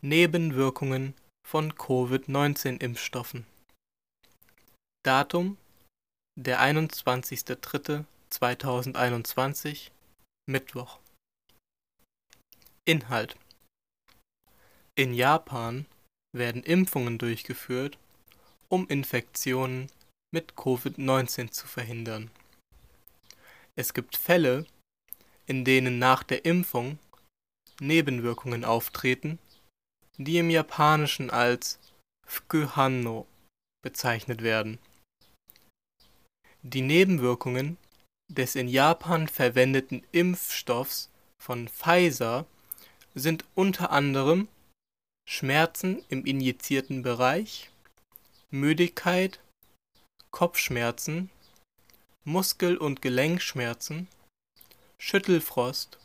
Nebenwirkungen von Covid-19-Impfstoffen Datum der 21.03.2021 Mittwoch Inhalt In Japan werden Impfungen durchgeführt, um Infektionen mit Covid-19 zu verhindern. Es gibt Fälle, in denen nach der Impfung Nebenwirkungen auftreten, die im Japanischen als Fukuhanno bezeichnet werden. Die Nebenwirkungen des in Japan verwendeten Impfstoffs von Pfizer sind unter anderem Schmerzen im injizierten Bereich, Müdigkeit, Kopfschmerzen, Muskel- und Gelenkschmerzen, Schüttelfrost,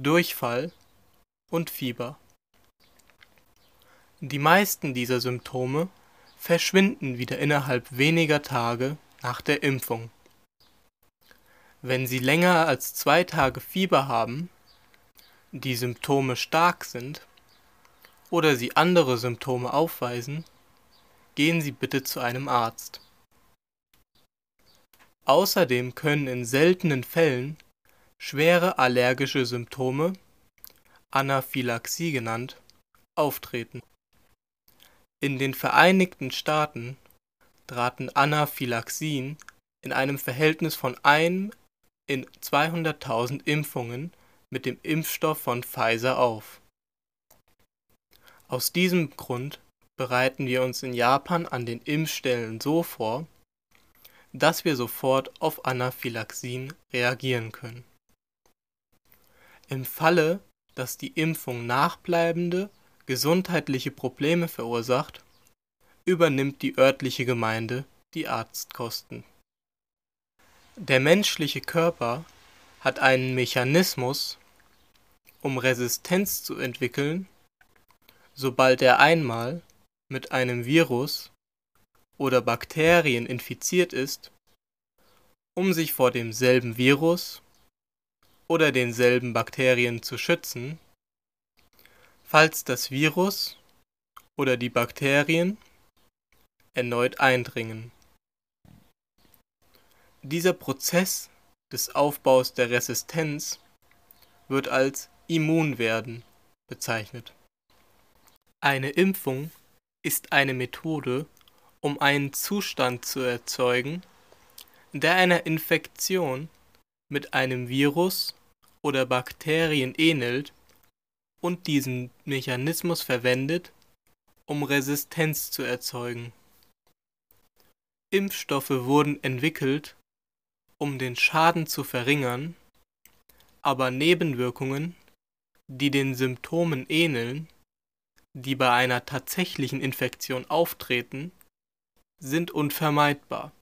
Durchfall und Fieber. Die meisten dieser Symptome verschwinden wieder innerhalb weniger Tage nach der Impfung. Wenn Sie länger als zwei Tage Fieber haben, die Symptome stark sind oder Sie andere Symptome aufweisen, gehen Sie bitte zu einem Arzt. Außerdem können in seltenen Fällen schwere allergische Symptome, Anaphylaxie genannt, auftreten. In den Vereinigten Staaten traten Anaphylaxien in einem Verhältnis von 1 in 200.000 Impfungen mit dem Impfstoff von Pfizer auf. Aus diesem Grund bereiten wir uns in Japan an den Impfstellen so vor, dass wir sofort auf Anaphylaxien reagieren können. Im Falle, dass die Impfung nachbleibende gesundheitliche Probleme verursacht, übernimmt die örtliche Gemeinde die Arztkosten. Der menschliche Körper hat einen Mechanismus, um Resistenz zu entwickeln, sobald er einmal mit einem Virus oder Bakterien infiziert ist, um sich vor demselben Virus oder denselben Bakterien zu schützen, falls das Virus oder die Bakterien erneut eindringen. Dieser Prozess des Aufbaus der Resistenz wird als Immunwerden bezeichnet. Eine Impfung ist eine Methode, um einen Zustand zu erzeugen, der einer Infektion mit einem Virus oder Bakterien ähnelt und diesen Mechanismus verwendet, um Resistenz zu erzeugen. Impfstoffe wurden entwickelt, um den Schaden zu verringern, aber Nebenwirkungen, die den Symptomen ähneln, die bei einer tatsächlichen Infektion auftreten, sind unvermeidbar.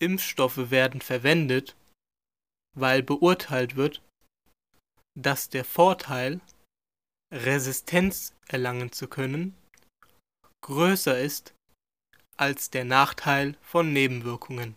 Impfstoffe werden verwendet, weil beurteilt wird, dass der Vorteil, Resistenz erlangen zu können, größer ist als der Nachteil von Nebenwirkungen